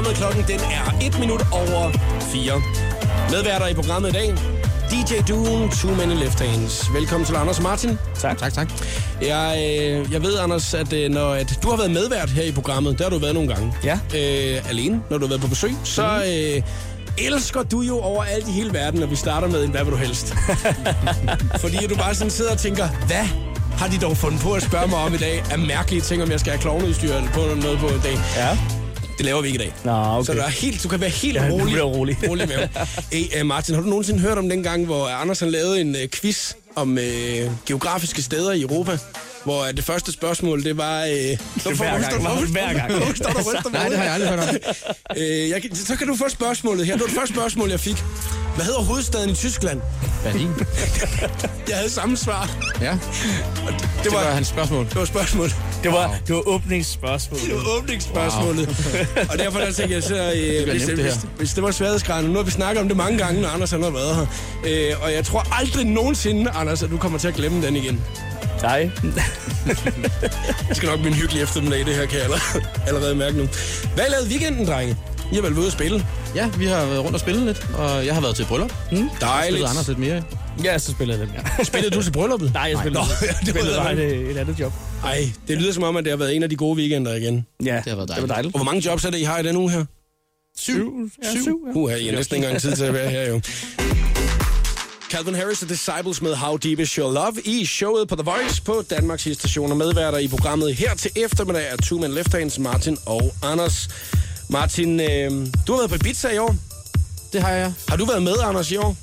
programmet. Klokken den er 1 minut over 4. Medværter i programmet i dag. DJ Duen, Two Men in Left Hands. Velkommen til Anders og Martin. Tak. Tak, tak. Jeg, øh, jeg ved, Anders, at øh, når at du har været medvært her i programmet, der har du været nogle gange. Ja. Øh, alene, når du har været på besøg, så øh, elsker du jo over alt i hele verden, når vi starter med en hvad vil du helst. Fordi du bare sådan sidder og tænker, hvad har de dog fundet på at spørge mig om i dag af mærkelige ting, om jeg skal have klovneudstyr eller på noget på i dag. Ja. Det laver vi ikke i dag. Nå, okay. Så du, er helt, du kan være helt Ja, rolig. bliver rolig. rolig med. Hey, uh, Martin, har du nogensinde hørt om den gang, hvor Anders han lavede en uh, quiz om uh, geografiske steder i Europa? Hvor uh, det første spørgsmål, det var... Uh, det hver gang, hver gang. Hvorfor Nej, det har jeg aldrig hørt om. Øh, jeg, så kan du få spørgsmålet her. Det var det første spørgsmål, jeg fik. Hvad hedder hovedstaden i Tyskland? Berlin. Jeg havde samme svar. Ja, det, det, det var, var hans spørgsmål. det var spørgsmålet. Det var, det var åbningsspørgsmålet. Det var åbningsspørgsmålet. Wow. og derfor der tænkte jeg så, øh, hvis, nemt, det, det hvis, hvis det var sværhedsgraden, nu har vi snakket om det mange gange, når Anders han har været her. Øh, og jeg tror aldrig nogensinde, Anders, at du kommer til at glemme den igen. Nej. Det skal nok blive en hyggelig eftermiddag, det her kan jeg allerede, mærke nu. Hvad i weekenden, drenge? I har vel været ude at spille? Ja, vi har været rundt og spillet lidt, og jeg har været til bryllup. Mm. Dejligt. Spillet Anders lidt mere. Ja, så spillede jeg dem, ja. Spillede du til brylluppet? Nej, jeg spillede, Nå, ja, det var spillede det, bare et, et andet job. Ej, det lyder som om, at det har været en af de gode weekender igen. Ja, Det har været Det dejligt. var dejligt. Og hvor mange jobs er det, I har i den uge her? Syv. Ja, syv. Ja. Uh, I har næsten ikke engang tid til at være her, jo. Calvin Harris og Disciples med How Deep Is Your Love i showet på The Voice på Danmarks station og medværter i programmet her til eftermiddag er Two Men Left Hands, Martin og Anders. Martin, øh, du har været på Ibiza i år. Det har jeg. Har du været med, Anders, i år?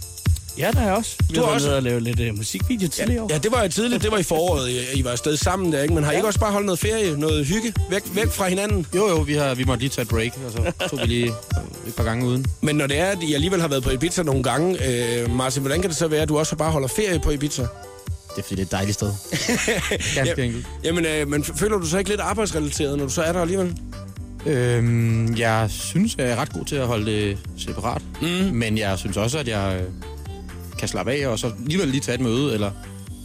Ja, der er jeg også. Vi Du har har været også- og lavet lidt uh, musikvideo tidligere år. Ja, det var jo tidligt. Det var i foråret. I, I var afsted sammen der, ikke? Men har I ikke også bare holdt noget ferie, noget hygge, væk, væk fra hinanden? Jo, jo, vi, har, vi måtte lige tage et break, og så tog vi lige et par gange uden. Men når det er, at I alligevel har været på Ibiza nogle gange, øh, Martin, hvordan kan det så være, at du også bare holder ferie på Ibiza? Det er fordi, det er et dejligt sted. Ganske enkelt. Jamen, øh, men føler du så ikke lidt arbejdsrelateret, når du så er der alligevel? Øhm, jeg synes, jeg er ret god til at holde det separat. Mm. Men jeg synes også, at jeg øh, kan slappe af, og så alligevel lige tage et møde, eller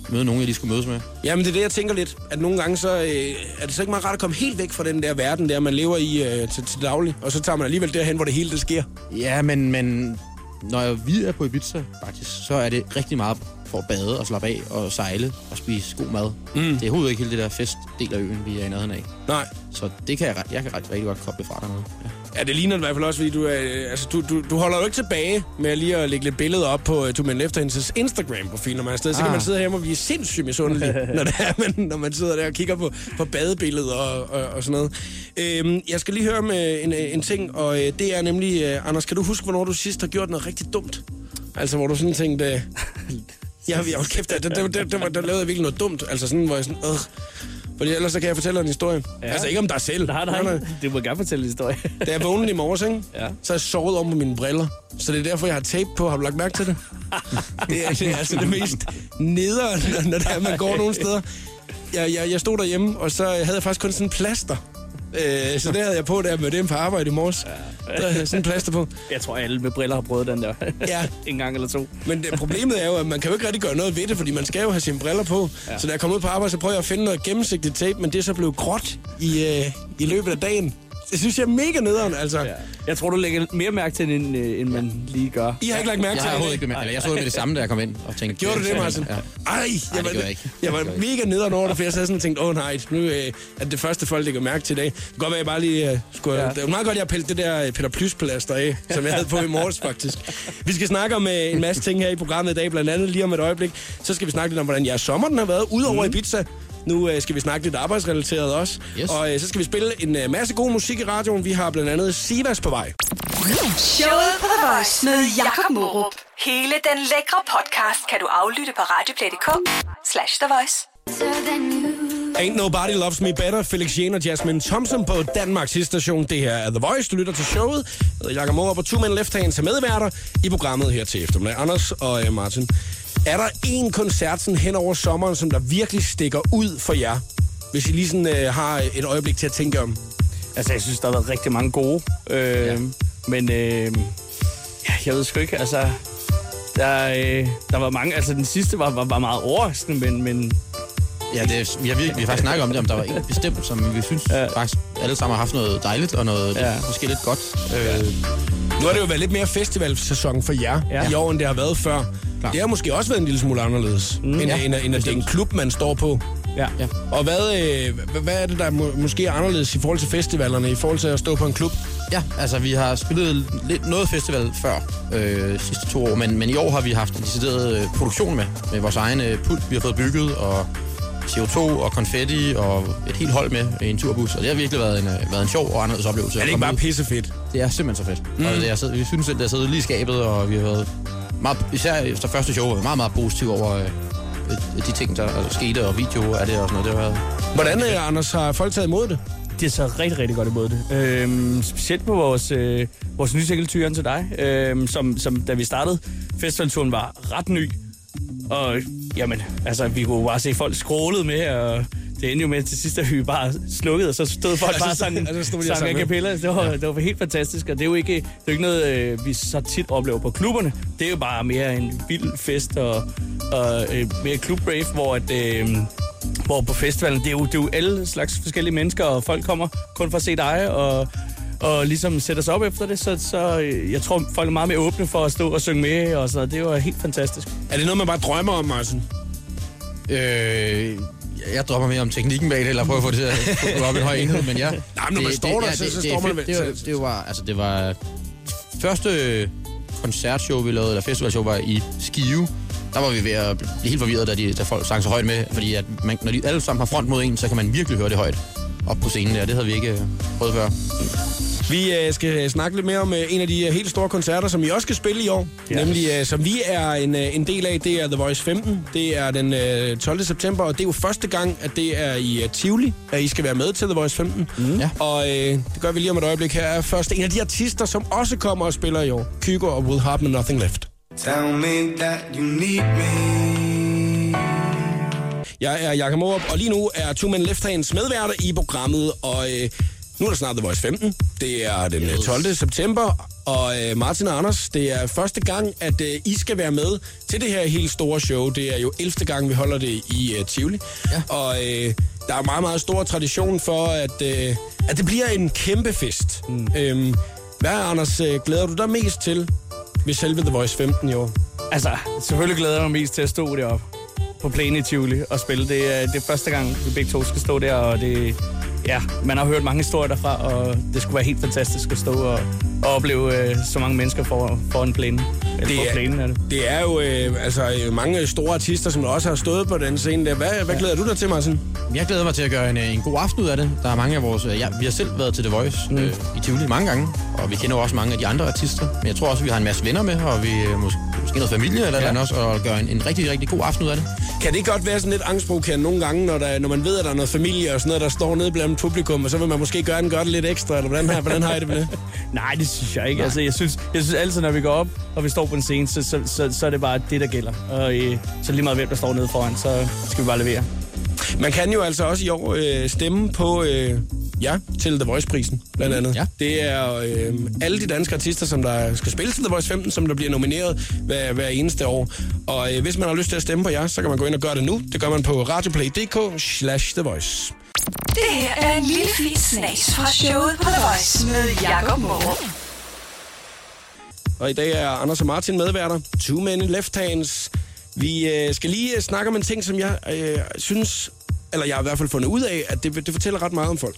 møde nogen, jeg lige skulle mødes med. Jamen, det er det, jeg tænker lidt. At nogle gange, så øh, er det så ikke meget rart at komme helt væk fra den der verden, der man lever i øh, til, til daglig. Og så tager man alligevel derhen, hvor det hele det sker. Ja, men, men når vi er på Ibiza, faktisk, så er det rigtig meget for at bade og slappe af og sejle og spise god mad. Mm. Det er overhovedet ikke hele det der festdel af øen, vi er i nærheden af. Nej. Så det kan jeg, jeg kan ret, rigtig godt koble fra dernede. Ja. Ja, det ligner det i hvert fald også, fordi du, er, øh, altså, du, du, du holder jo ikke tilbage med lige at lægge lidt billeder op på uh, Two Men Left Hands' Instagram-profil, når man er afsted. Så kan Ah. man sidde hjemme og blive sindssygt misundelig, når, det er, man, når man sidder der og kigger på, på badebilleder og, og, og sådan noget. Øhm, jeg skal lige høre med en, en ting, og øh, det er nemlig... Øh, Anders, kan du huske, hvornår du sidst har gjort noget rigtig dumt? Altså, hvor du sådan tænkte... Øh, jeg har kæft, der, der, der, der, der, der lavede jeg virkelig noget dumt. Altså sådan, hvor jeg sådan... Øh, fordi ellers så kan jeg fortælle en historie. Ja. Ja. Altså ikke om dig selv. Nej, nej, du må gerne fortælle en historie. Da jeg vågnede i morges, ikke? Ja. så har jeg sovet om på mine briller. Så det er derfor, jeg har tape på. Har du lagt mærke til det? det, er, det er altså det mest nederen, når, når det er, man går nogle steder. Jeg, jeg, jeg stod derhjemme, og så havde jeg faktisk kun sådan en plaster. Øh, så det havde jeg på, jeg mødte ind på arbejde i morges. Der havde sådan en plaster på. Jeg tror, alle med briller har prøvet den der. Ja. en gang eller to. Men det, problemet er jo, at man kan jo ikke rigtig gøre noget ved det, fordi man skal jo have sine briller på. Ja. Ja. Så da jeg kom ud på arbejde, så prøvede jeg at finde noget gennemsigtigt tape, men det er så blevet gråt i, øh, i løbet af dagen. Det synes jeg er mega nederen, altså. Ja. Jeg tror, du lægger mere mærke til det, end, øh, end man lige gør. I har ikke lagt mærke Jeg til har det? overhovedet ikke bemærket, eller jeg så det med det samme, da jeg kom ind og tænkte... Gjorde du det, Martin? Ja. Ej, jeg det var, gjorde jeg ikke. jeg var mega nederen over det, for jeg sad sådan og tænkte, åh oh, nej, nu øh, er det det første folk, lægger mærke til i dag. Det kan godt være, jeg bare lige uh, skulle... Ja. Det var meget godt, at jeg pillede det der øh, Peter Plys-plaster af, som jeg havde på i morges, faktisk. Vi skal snakke om uh, en masse ting her i programmet i dag, blandt andet lige om et øjeblik. Så skal vi snakke lidt om, hvordan jeres sommer den har været, udover mm. Ibiza. Nu uh, skal vi snakke lidt arbejdsrelateret også. Yes. Og uh, så skal vi spille en uh, masse god musik i radioen. Vi har blandt andet Sivas på vej. Showet på The Voice med Jakob Morup. Hele den lækre podcast kan du aflytte på radioplay.dk slash The Voice. Ain't Nobody Loves Me Better, Felix Jane og Jasmine Thompson på Danmarks station. Det her er The Voice, du lytter til showet. Jeg hedder Jakob Morup og Two Men Left Hand til medværter i programmet her til eftermiddag. Anders og uh, Martin. Er der en koncert sådan hen over sommeren, som der virkelig stikker ud for jer? Hvis I lige sådan, uh, har et øjeblik til at tænke om. Altså, jeg synes, der har været rigtig mange gode. Øh, ja. Men øh, ja, jeg ved sgu ikke, altså... Der, øh, der var mange... Altså, den sidste var, var, var meget overraskende, men, men Ja, det, vi, har virkelig, vi har faktisk snakket om det, om der var en bestemt, som vi synes Ja. faktisk alle sammen har haft noget dejligt og noget Ja. måske lidt godt. Øh, Nu har det jo været lidt mere festivalsæson for jer ja. i år, end det har været før. Klart. Det har måske også været en lille smule anderledes, mm, end, ja, end, end, at det er en klub, man står på. Ja. ja. Og hvad, øh, hvad- er det, der må, måske er anderledes i forhold til festivalerne, i forhold til at stå på en klub? ja, altså vi har spillet lidt noget festival før øh, sidste to år, men, men i år har vi haft en decideret øh, produktion med, med vores egen øh, pult, vi har fået bygget, og CO2 og konfetti og et helt hold med i en turbus, og det har virkelig været en, øh, været en sjov og anderledes oplevelse. Er det ikke bare pissefedt? Det er simpelthen så fedt. Mm. Og det er, vi synes, at det har siddet lige i skabet, og vi har været meget, især efter første show, var meget, meget positive over øh, øh, de ting, der skete, og video af det og sådan noget. Det har været... Hvordan, øh, Anders, har folk taget imod det? Det er så rigtig, rigtig godt imod det. Øhm, specielt på vores, øh, vores nye single, Tyren til dig, øhm, som, som da vi startede, festivalturen var ret ny. Og jamen, altså, vi kunne bare se folk skrålede med, og det endte jo med til sidst, at vi bare slukkede, og så stod folk Ja, bare så- og sang, så stod sang sang a med. cappella. Det var, det var helt fantastisk, og det er jo ikke, det er jo ikke noget, øh, vi så tit oplever på klubberne. Det er jo bare mere en vild fest og, og øh, mere club-rave, hvor at, øh, hvor på festivalen, det er, jo, det er jo alle slags forskellige mennesker, og folk kommer kun for at se dig, og, og ligesom sætter sig op efter det, så, så øh, jeg tror, folk er meget mere åbne for at stå og synge med, og så det var helt fantastisk. Er det noget, man bare drømmer om, Martin? Øh, jeg drømmer mere om teknikken bag det, eller prøver at få det til at gå op i en høj enhed, men ja. Nej, men når man står der, så- så det står man vel- Det, var, det var, altså, det var første koncertshow, vi lavede, eller festivalshow, var i Skive. Der var vi ved at blive helt forvirret, da, de, da folk sang så højt med, fordi at man, når de alle sammen har front mod en, så kan man virkelig høre det højt op på scenen der. Det havde vi ikke øh, prøvet før. Vi øh, skal snakke lidt mere om øh, en af de øh, helt store koncerter, som I også skal spille i år. Yes. Nemlig, øh, som vi er en, øh, en del af, det er The Voice 15. Det er den øh, 12. september, og det er jo første gang, at det er i øh, Tivoli, at I skal være med til The Voice 15. Mm. Ja. Og øh, det gør vi lige om et øjeblik. Her er først en af de artister, som også kommer og spiller i år. Kygo og Will Heart med Nothing Left. Tell me that you need me. Jeg er Jakob Morup, og lige nu er Two Men Left Hands medværter i programmet, og øh, nu er der snart The Voice 15. Det er den øh, 12. september, og øh, Martin og Anders, det er første gang, at øh, I skal være med til det her helt store show. Det er jo 11. gang, vi holder det i øh, Tivoli. Ja. Og øh, der er meget, meget stor tradition for, at, øh, at det bliver en kæmpe fest. Mm. Øhm, hvad, Anders, øh, glæder du dig mest til ved selve The Voice 15 i år? Altså, selvfølgelig glæder jeg mig mest til at stå deroppe på plænen i Tivoli og spille. Det er, det er første gang, vi begge to skal stå der, og det, ja, man har hørt mange historier derfra, og det skulle være helt fantastisk at stå og, og opleve øh, så mange mennesker for, for en plæne. Eller Det er- plænen er det. Det er jo øh, altså, øh, mange store artister, som også har stået på den scene der. Hvad, hvad glæder du dig til, Martin? Jeg glæder mig til at gøre en, øh, en god aften ud af det. Der er mange af vores... øh, Ja, vi har selv været til The Voice mm. øh, i Tivoli mange gange, og vi kender jo også mange af de andre artister. Men jeg tror også, at vi har en masse venner med, og vi øh, måske, måske noget familie eller ja. andet også, og gøre en, en rigtig, rigtig god aften ud af det. Kan det godt være sådan lidt angstprovokerende nogle gange, når, der, når man ved, at der er noget familie og sådan noget, der står nede blandt publikum, og så vil man måske gøre den gøre det lidt ekstra, eller hvordan har, hvordan har I det med det? Nej, det synes jeg ikke. Altså, jeg synes, jeg synes altid, når vi går op, og vi står på en scene, så, så, så, så er det bare det, der gælder. Og øh, så lige meget hvem, der står nede foran, så skal vi bare levere. Man kan jo altså også i år øh, stemme på øh, ja, til The Voice-prisen, blandt andet. Ja. Det er øh, alle de danske artister, som der skal spille til The Voice 15, som der bliver nomineret hver, hver eneste år. Og øh, hvis man har lyst til at stemme på jer, så kan man gå ind og gøre det nu. Det gør man på radioplay.dk slash The Voice. Det her er en lille fis snas fra showet på The Voice med Jakob Morup. Og i dag er Anders og Martin medværter. Two Men Left Hands. Vi øh, skal lige øh, snakke om en ting, som jeg øh, synes, eller jeg har i hvert fald fundet ud af, at det, det fortæller ret meget om folk.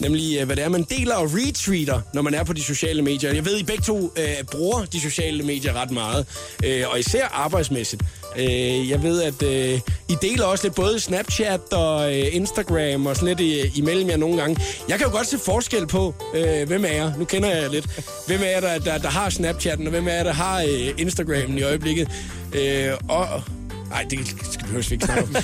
Nemlig, øh, hvad det er, man deler og retweeter, når man er på de sociale medier. Jeg ved, I begge to øh, bruger de sociale medier ret meget, øh, og især arbejdsmæssigt. Øh, jeg ved, at øh, I deler også lidt både Snapchat og øh, Instagram og sådan lidt i, imellem jer nogle gange. Jeg kan jo godt se forskel på, øh, hvem er jer, nu kender jeg jer lidt, hvem er jer, der, der, der har Snapchatten, og hvem er jer, der har øh, Instagramen i øjeblikket. Øh, og Nej, det skal vi høres ikke snakke om.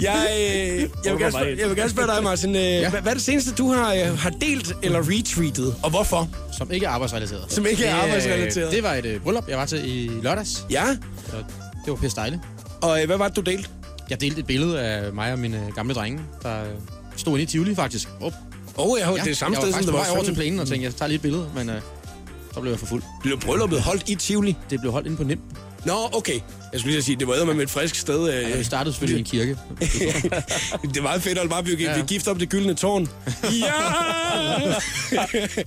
jeg, øh, jeg, vil gerne spørge, jeg vil gerne spørge dig, Martin. Øh, ja. hvad, er det seneste, du har, øh, har delt eller retweetet, og hvorfor? Som ikke er arbejdsrelateret. Som ikke er øh, arbejdsrelateret. Det var et øh, bryllup, jeg var til i lørdags. Ja, Og det var pisse dejligt. og øh, hvad var det, du delte? Jeg delte et billede af mig og mine gamle drenge, der øh, stod inde i Tivoli faktisk. Oh, Åh, oh, jeg har det er samme jeg sted, var som det var vej over til plænen og tænkte, jeg tager lige et billede, men øh, så blev jeg for fuld. Blev brylluppet holdt i Tivoli? Det blev holdt inde på NIM. Nå, okay. Jeg skulle lige sige, det var med et frisk sted. øh. Ja, vi startede selvfølgelig i en kirke. det er meget fedt, at bare blive ja. gift op det gyldne tårn. Ja!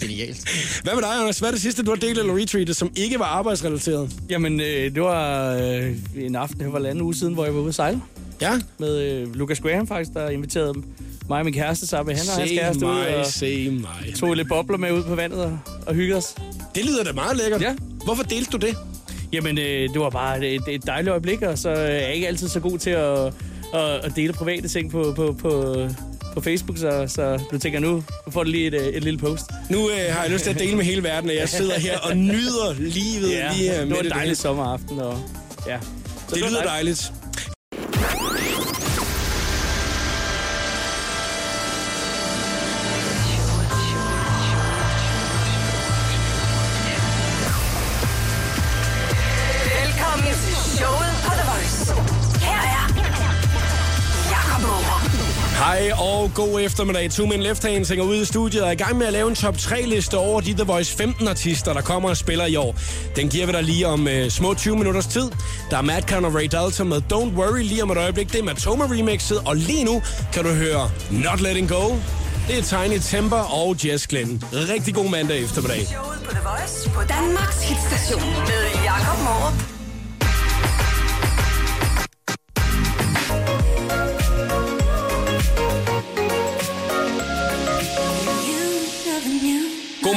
Genialt. Hvad med dig, Anders? Hvad er det sidste, du har delt eller retweetet, som ikke var arbejdsrelateret? Jamen, øh, det var øh, en aften, det var en anden uge siden, hvor jeg var ude at sejle Ja? med øh, Lucas Graham faktisk, der inviterede mig og min kæreste sammen med han og hans Se kæreste ud mig, og se mig. tog lidt bobler med ud på vandet og, og hyggede os. Det lyder da meget lækkert. Ja. Hvorfor delte du det? Jamen, øh, det var bare et, et dejligt øjeblik, og så er jeg ikke altid så god til at, at, at dele private ting på, på, på, på Facebook, så, så du tænker nu, får du lige et, øh, et lille post. Nu øh, har jeg lyst til at dele med hele verden, at jeg sidder her og nyder livet Ja, lige her det med var en det. dejlig sommeraften, og ja. Så Det var lyder dejligt. Velkommen Hej og god eftermiddag. Two Men Left Hands hænger ude i studiet og er i gang med at lave en top 3 liste over de The Voice 15 artister, der kommer og spiller i år. Den giver vi dig lige om uh, små 20 minutters tid. Der er Madcon og Ray Dalton med Don't Worry lige om et øjeblik. Det er Matoma remixet, og lige nu kan du høre Not Letting Go. Det er Tiny Temper og Jess Glenn. Rigtig god mandag eftermiddag. Showet på The Voice på Danmarks hitstation med Jakob Morup.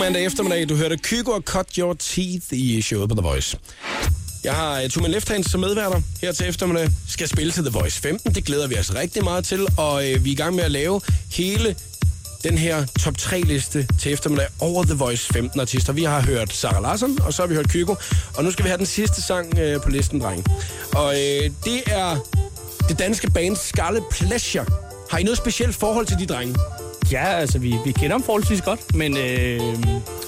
Mandag eftermiddag. Du hørte Kygo og Cut Your Teeth i showet på The Voice. Jeg har øh, uh, Tumen Left Hands som medværter her til eftermiddag. Skal spille til The Voice 15. Det glæder vi os rigtig meget til. Og uh, vi er i gang med at lave hele den her top 3-liste til eftermiddag over The Voice 15 artister. Vi har hørt Sarah Larsen, og så har vi hørt Kygo. Og nu skal vi have den sidste sang uh, på listen, dreng. Og uh, det er det danske band Scarlet Pleasure. Har I noget specielt forhold til de drenge? Ja, altså, vi, vi kender dem forholdsvis godt, men, øh,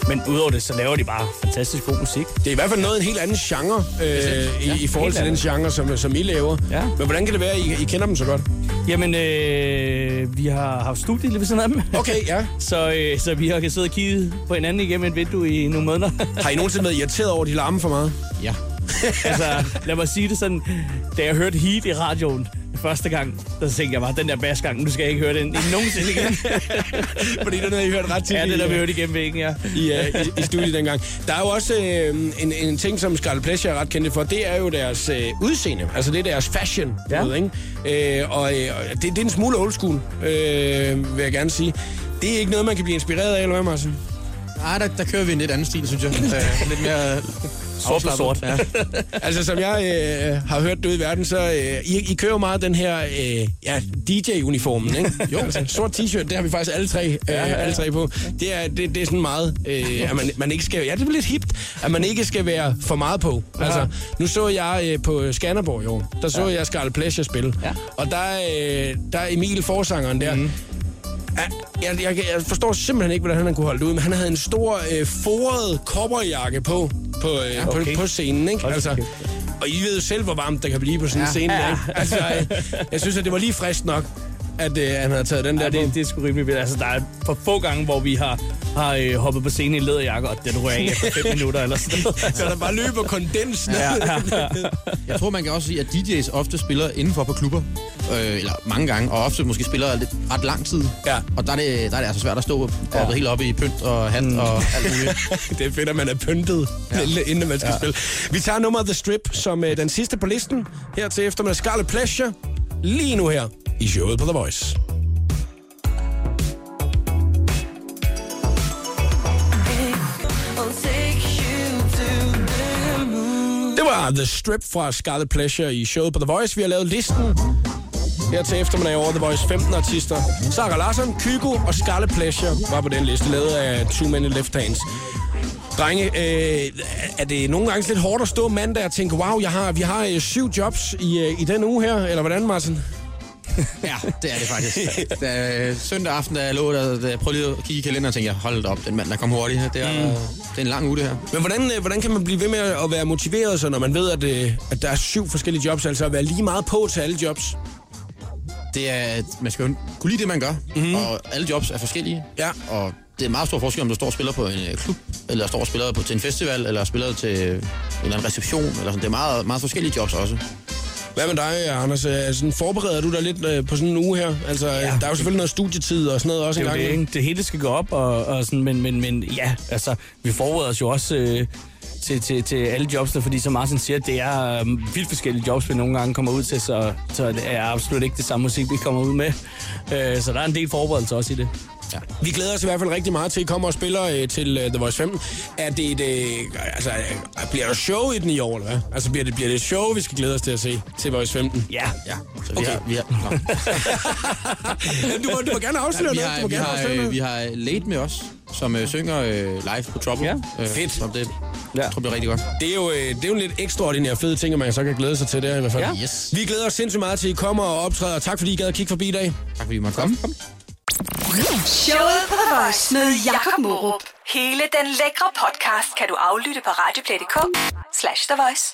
men udover det, så laver de bare fantastisk god musik. Det er i hvert fald noget en helt anden genre øh, i, i forhold til den genre, som, som I laver. Ja. Men hvordan kan det være, at I, I kender dem så godt? Jamen, øh, vi har haft studie lige ved siden af dem. Okay, ja. Så, øh, så vi har kan sidde og kigge på hinanden igennem et vindue i nogle måneder. Har I nogensinde været irriteret over, at de larmer for meget? Ja. altså, lad mig sige det sådan, da jeg hørte Heat i radioen første gang, der tænkte jeg bare, den der basgang, nu skal jeg ikke høre den nogensinde igen. Fordi den havde I hørt ret tit ja, det der vi øh, hørte igennem væggen, ja. i, uh, i, i studiet dengang. Der er jo også øh, en, en ting, som Scarlet Pleasure er ret kendte for. Det er jo deres øh, udseende. Altså det er deres fashion. Ja. Ved, ikke? Øh, og øh, det, det er en smule old school, øh, vil jeg gerne sige. Det er ikke noget, man kan blive inspireret af, eller hvad, Martin? Ah, der, der kører vi en lidt anden stil, synes jeg. Øh, lidt mere Sort på sort. Ja. Altså, som jeg øh, har hørt det ude i verden, så øh, I, I kører meget den her øh, ja, DJ-uniformen, ikke? Jo. Altså, sort t-shirt, det har vi faktisk alle tre, øh, ja, ja, ja. alle tre på. Det er, det, det er sådan meget, øh, at man, man ikke skal... Ja, det er lidt hipt, at man ikke skal være for meget på. Altså, nu så jeg øh, på Skanderborg i år, der så ja. jeg Scarlet Pleasure spille. Ja. Og der, øh, der er Emil Forsangeren der, mm. Jeg, jeg, jeg forstår simpelthen ikke, hvordan han kunne holde det ud, men han havde en stor øh, foret kopperjakke på på, øh, ja, okay. på, på scenen, ikke? Altså, og I ved jo selv, hvor varmt der kan blive på sådan en Ja. scene, Ja. ikke? Altså, øh, jeg synes, at det var lige frisk nok, at øh, han havde taget den der Ja, på. det, det er sgu rimelig vildt. Altså, der er for få gange, hvor vi har, har øh, hoppet på scenen i en læderjakke, og den rører af efter fem minutter eller sådan noget. Så der bare løber kondens ned. Ja, ja. Jeg tror, man kan også sige, at DJ's ofte spiller indenfor på klubber. Øh, eller mange gange, og ofte måske spiller lidt, ret lang tid. Ja. Og der er, det, der er det altså svært at stå ja. helt oppe i pynt og hat mm. og alt muligt. det er fedt, at man er pyntet, ja. inden man skal ja. spille. Vi tager nummeret The Strip som øh, den sidste på listen. Her til eftermiddag Scarlet Pleasure. Lige nu her i showet på The Voice. Det var The Strip fra Scarlet Pleasure i showet på The Voice. Vi har lavet listen her til eftermiddag over The Voice 15 artister. Sarah Larsson, Kygo og Scarlet Pleasure var på den liste, lavet af Two Men Left Hands. Drenge, øh, er det nogle gange lidt hårdt at stå mandag og tænke, wow, jeg har, vi har øh, syv jobs i, øh, i den uge her, eller hvordan, Martin? Ja, det er det faktisk. da, søndag aften, da jeg lå der, da jeg prøvede lige at kigge i kalenderen, tænkte jeg, hold op, den mand, der kom hurtigt. Det er, mm. det er en lang uge, det her. Men hvordan, øh, hvordan kan man blive ved med at være motiveret, så når man ved, at, øh, at der er syv forskellige jobs, altså at være lige meget på til alle jobs? Det er, at man skal kunne lide det, man gør. Mm-hmm. Og alle jobs er forskellige. Ja. Og det er meget stor forskel, om du står og spiller på en øh, klub, eller står og spiller på, til en festival, eller spiller til en eller anden reception. Eller sådan. Det er meget, meget forskellige jobs også. Hvad med dig, Anders? Sådan, forbereder du dig lidt øh, på sådan en uge her? Altså, ja. der er jo selvfølgelig noget studietid og sådan noget også Det en gang. det, ikke? Det hele skal gå op, og, og sådan, men, men, men ja, altså, vi forbereder os jo også øh, til, til, til alle jobsene, fordi som Martin siger, det er øh, vildt forskellige jobs, vi nogle gange kommer ud til, så, så det er absolut ikke det samme musik, vi kommer ud med. Øh, så der er en del forberedelse også i det. Ja. Vi glæder os i hvert fald rigtig meget til, at I kommer og spiller øh, til øh, The Voice 15. Er det et, øh, altså, øh, bliver der show i den i år, eller hvad? Altså, bliver det, bliver det et show, vi skal glæde os til at se til Voice 15? Ja, Ja, så vi Okay. har... Vi har, du, må, du må gerne afsløre vi noget. har, Du må vi gerne har, afsløre øh, noget. vi har Late med os, som øh, synger øh, live på Trouble. Ja. Øh, Fedt. Så det Ja. jeg tror, det bliver rigtig godt. Det er, jo, øh, det er jo en lidt ekstraordinær fed ting, at man så kan glæde sig til det i hvert fald. Ja. Yes. Vi glæder os sindssygt meget til, at I kommer og optræder. Tak fordi I gad at kigge forbi i dag. Tak fordi I måtte komme. Showet på The Voice med Jakob Morup. Hele den lækre podcast kan du aflytte på radioplay.dk slash The Voice.